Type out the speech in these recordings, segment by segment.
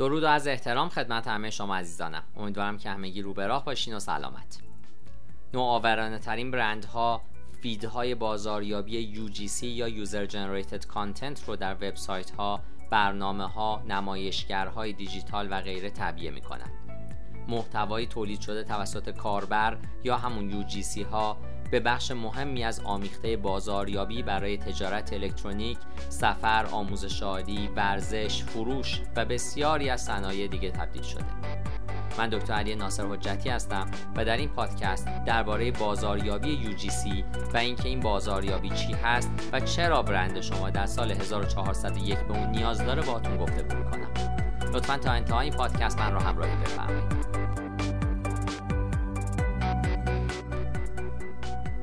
درود و از احترام خدمت همه شما عزیزانم امیدوارم که همگی رو به راه باشین و سلامت نوآورانه ترین برندها فیدهای بازاریابی UGC یا User Generated Content رو در وبسایت ها، برنامه ها، نمایشگرهای دیجیتال و غیره تبیه می کنند. محتوایی تولید شده توسط کاربر یا همون UGC ها به بخش مهمی از آمیخته بازاریابی برای تجارت الکترونیک، سفر، آموزش عالی، ورزش، فروش و بسیاری از صنایع دیگه تبدیل شده. من دکتر علی ناصر حجتی هستم و در این پادکست درباره بازاریابی UGC و اینکه این بازاریابی چی هست و چرا برند شما در سال 1401 به اون نیاز داره باهاتون گفتگو می‌کنم. لطفا تا انتهای این پادکست من رو همراهی بفرمایید.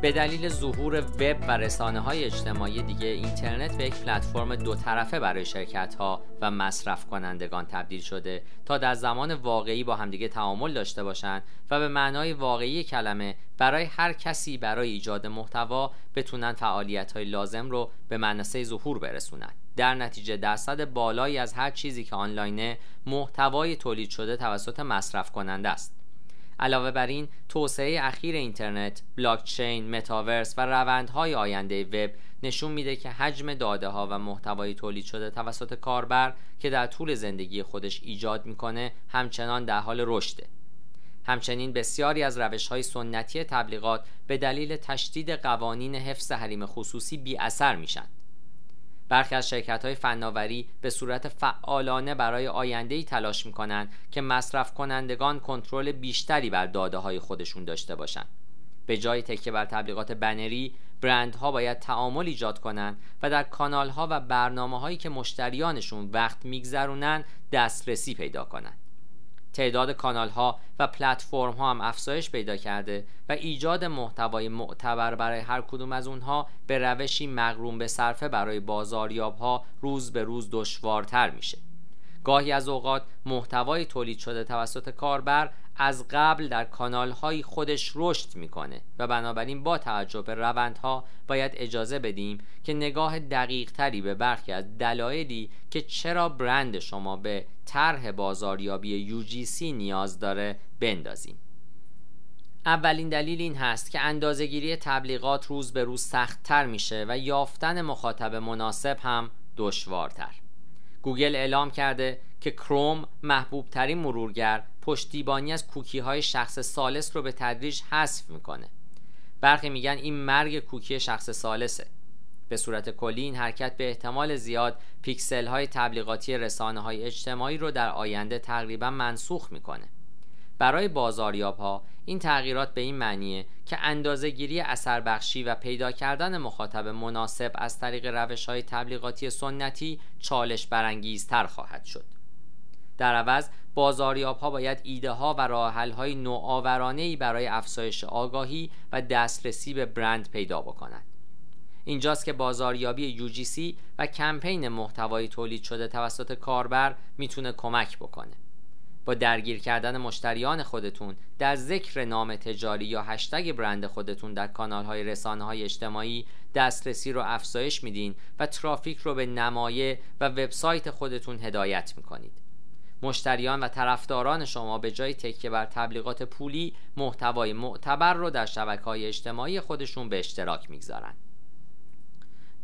به دلیل ظهور وب و رسانه های اجتماعی دیگه اینترنت به یک پلتفرم دو طرفه برای شرکت ها و مصرف کنندگان تبدیل شده تا در زمان واقعی با همدیگه تعامل داشته باشند و به معنای واقعی کلمه برای هر کسی برای ایجاد محتوا بتونن فعالیت های لازم رو به منصه ظهور برسونن. در نتیجه درصد بالایی از هر چیزی که آنلاینه محتوای تولید شده توسط مصرف کننده است. علاوه بر این توسعه اخیر اینترنت، بلاکچین، متاورس و روندهای آینده وب نشون میده که حجم داده ها و محتوای تولید شده توسط کاربر که در طول زندگی خودش ایجاد می‌کنه همچنان در حال رشده. همچنین بسیاری از روش های سنتی تبلیغات به دلیل تشدید قوانین حفظ حریم خصوصی بی اثر میشن. برخی از شرکت های فناوری به صورت فعالانه برای آینده ای تلاش می کنند که مصرف کنندگان کنترل بیشتری بر داده های خودشون داشته باشند. به جای تکیه بر تبلیغات بنری، برندها باید تعامل ایجاد کنند و در کانال ها و برنامه هایی که مشتریانشون وقت میگذرونن دسترسی پیدا کنند. تعداد کانال ها و پلتفرم ها هم افزایش پیدا کرده و ایجاد محتوای معتبر برای هر کدوم از اونها به روشی مغروم به صرفه برای بازاریاب ها روز به روز دشوارتر میشه. گاهی از اوقات محتوای تولید شده توسط کاربر از قبل در کانال های خودش رشد می‌کنه و بنابراین با توجه به روندها باید اجازه بدیم که نگاه دقیق تری به برخی از دلایلی که چرا برند شما به طرح بازاریابی UGC نیاز داره بندازیم. اولین دلیل این هست که اندازهگیری تبلیغات روز به روز سختتر میشه و یافتن مخاطب مناسب هم دشوارتر. گوگل اعلام کرده که کروم محبوب ترین مرورگر پشتیبانی از کوکی های شخص ثالث رو به تدریج حذف می‌کنه. برخی میگن این مرگ کوکی شخص ثالثه. به صورت کلی این حرکت به احتمال زیاد پیکسل های تبلیغاتی رسانه های اجتماعی رو در آینده تقریبا منسوخ می‌کنه. برای بازاریاب ها این تغییرات به این معنیه که اندازه گیری اثر بخشی و پیدا کردن مخاطب مناسب از طریق روش های تبلیغاتی سنتی چالش برانگیزتر خواهد شد. در عوض بازاریاب ها باید ایده ها و راه های نوآورانه برای افزایش آگاهی و دسترسی به برند پیدا بکنند اینجاست که بازاریابی UGC و کمپین محتوای تولید شده توسط کاربر می‌تونه کمک بکنه. با درگیر کردن مشتریان خودتون در ذکر نام تجاری یا هشتگ برند خودتون در کانال های رسانه های اجتماعی دسترسی رو افزایش میدین و ترافیک رو به نمایه و وبسایت خودتون هدایت می‌کنید. مشتریان و طرفداران شما به جای تکیه بر تبلیغات پولی محتوای معتبر رو در شبکه های اجتماعی خودشون به اشتراک می‌گذارن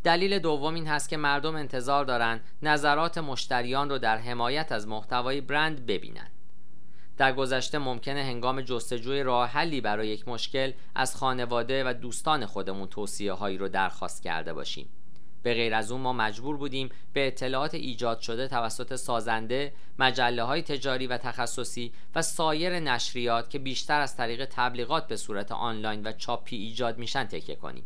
دلیل دوم این هست که مردم انتظار دارند نظرات مشتریان رو در حمایت از محتوای برند ببینند. در گذشته ممکنه هنگام جستجوی راه حلی برای یک مشکل از خانواده و دوستان خودمون توصیه هایی رو درخواست کرده باشیم. به غیر از اون ما مجبور بودیم به اطلاعات ایجاد شده توسط سازنده، مجله های تجاری و تخصصی و سایر نشریات که بیشتر از طریق تبلیغات به صورت آنلاین و چاپی ایجاد میشن تکیه کنیم.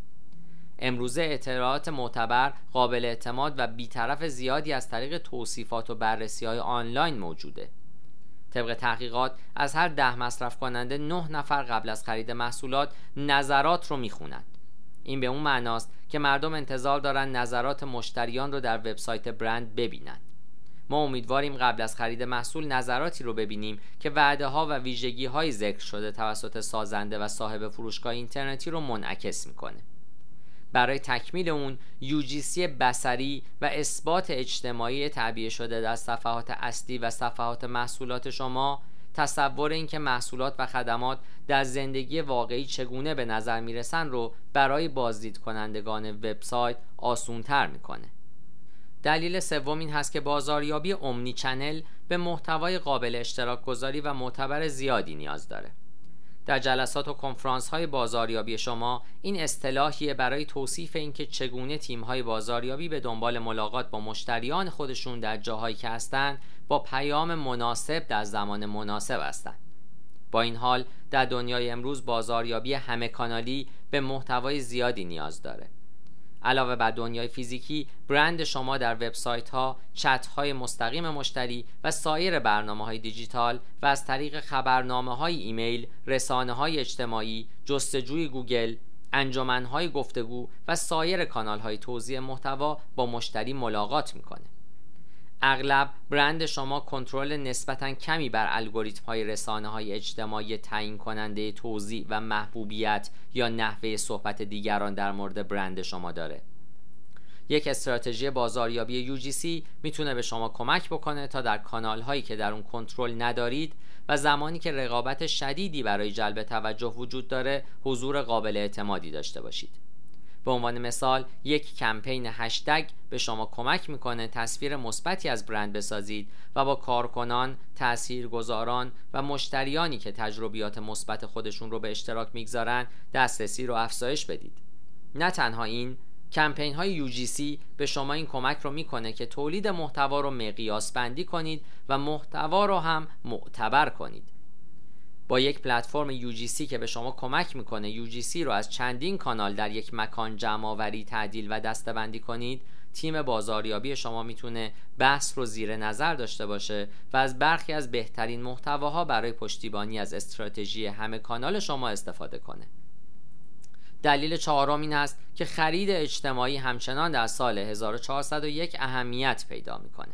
امروزه اطلاعات معتبر قابل اعتماد و بیطرف زیادی از طریق توصیفات و بررسی های آنلاین موجوده طبق تحقیقات از هر ده مصرف کننده نه نفر قبل از خرید محصولات نظرات رو می‌خونند این به اون معناست که مردم انتظار دارن نظرات مشتریان رو در وبسایت برند ببینند ما امیدواریم قبل از خرید محصول نظراتی رو ببینیم که وعده ها و ویژگی های ذکر شده توسط سازنده و صاحب فروشگاه اینترنتی رو منعکس می‌کنه. برای تکمیل اون UGC بسری و اثبات اجتماعی تعبیه شده در صفحات اصلی و صفحات محصولات شما تصور اینکه محصولات و خدمات در زندگی واقعی چگونه به نظر می‌رسن رو برای بازدید کنندگان وبسایت آسونتر می‌کنه. دلیل سوم این هست که بازاریابی امنی چنل به محتوای قابل اشتراک گذاری و معتبر زیادی نیاز داره. در جلسات و کنفرانس های بازاریابی شما این اصطلاحیه برای توصیف اینکه چگونه تیم های بازاریابی به دنبال ملاقات با مشتریان خودشون در جاهایی که هستند با پیام مناسب در زمان مناسب هستند. با این حال در دنیای امروز بازاریابی همه کانالی به محتوای زیادی نیاز داره. علاوه بر دنیای فیزیکی برند شما در وبسایت ها چت های مستقیم مشتری و سایر برنامه های دیجیتال و از طریق خبرنامه های ایمیل رسانه های اجتماعی جستجوی گوگل انجمن های گفتگو و سایر کانال های توزیع محتوا با مشتری ملاقات می‌کنه. اغلب برند شما کنترل نسبتا کمی بر الگوریتم های رسانه های اجتماعی تعیین کننده توضیح و محبوبیت یا نحوه صحبت دیگران در مورد برند شما داره. یک استراتژی بازاریابی UGC می‌تونه به شما کمک بکنه تا در کانال هایی که در اون کنترل ندارید و زمانی که رقابت شدیدی برای جلب توجه وجود داره حضور قابل اعتمادی داشته باشید. به عنوان مثال یک کمپین هشتگ به شما کمک می‌کنه تصویر مثبتی از برند بسازید و با کارکنان، تاثیرگذاران و مشتریانی که تجربیات مثبت خودشون رو به اشتراک می‌گذارن دسترسی رو افزایش بدید. نه تنها این کمپین های UGC به شما این کمک رو می‌کنه که تولید محتوا رو مقیاس بندی کنید و محتوا رو هم معتبر کنید با یک پلتفرم UGC که به شما کمک می‌کنه UGC رو از چندین کانال در یک مکان جمع آوری تعدیل و دستبندی کنید تیم بازاریابی شما می‌تونه بحث رو زیر نظر داشته باشه و از برخی از بهترین محتواها برای پشتیبانی از استراتژی همه کانال شما استفاده کنه. دلیل چهارم این است که خرید اجتماعی همچنان در سال 1401 اهمیت پیدا می‌کنه.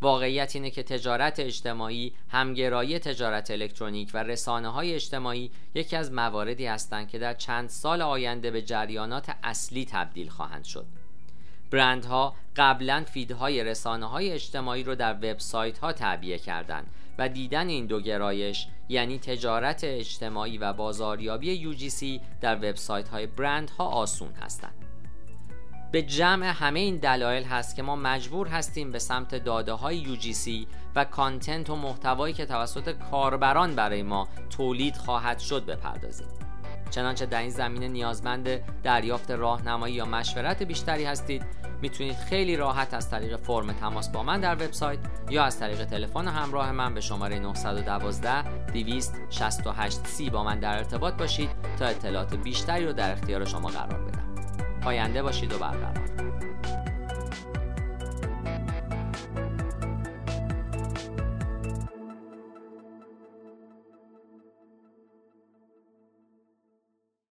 واقعیت اینه که تجارت اجتماعی همگرایی تجارت الکترونیک و رسانه های اجتماعی یکی از مواردی هستند که در چند سال آینده به جریانات اصلی تبدیل خواهند شد. برندها قبلا فیدهای رسانه های اجتماعی رو در وبسایت ها تعبیه کردند و دیدن این دو گرایش یعنی تجارت اجتماعی و بازاریابی UGC در وبسایت های برند ها آسون هستند. به جمع همه این دلایل هست که ما مجبور هستیم به سمت داده های UGC و کانتنت و محتوایی که توسط کاربران برای ما تولید خواهد شد بپردازیم. چنانچه در این زمینه نیازمند دریافت راهنمایی یا مشورت بیشتری هستید می‌تونید خیلی راحت از طریق فرم تماس با من در وبسایت یا از طریق تلفن همراه من به شماره 912 268 سی با من در ارتباط باشید تا اطلاعات بیشتری رو در اختیار شما قرار بدم پاینده باشید و برقرار.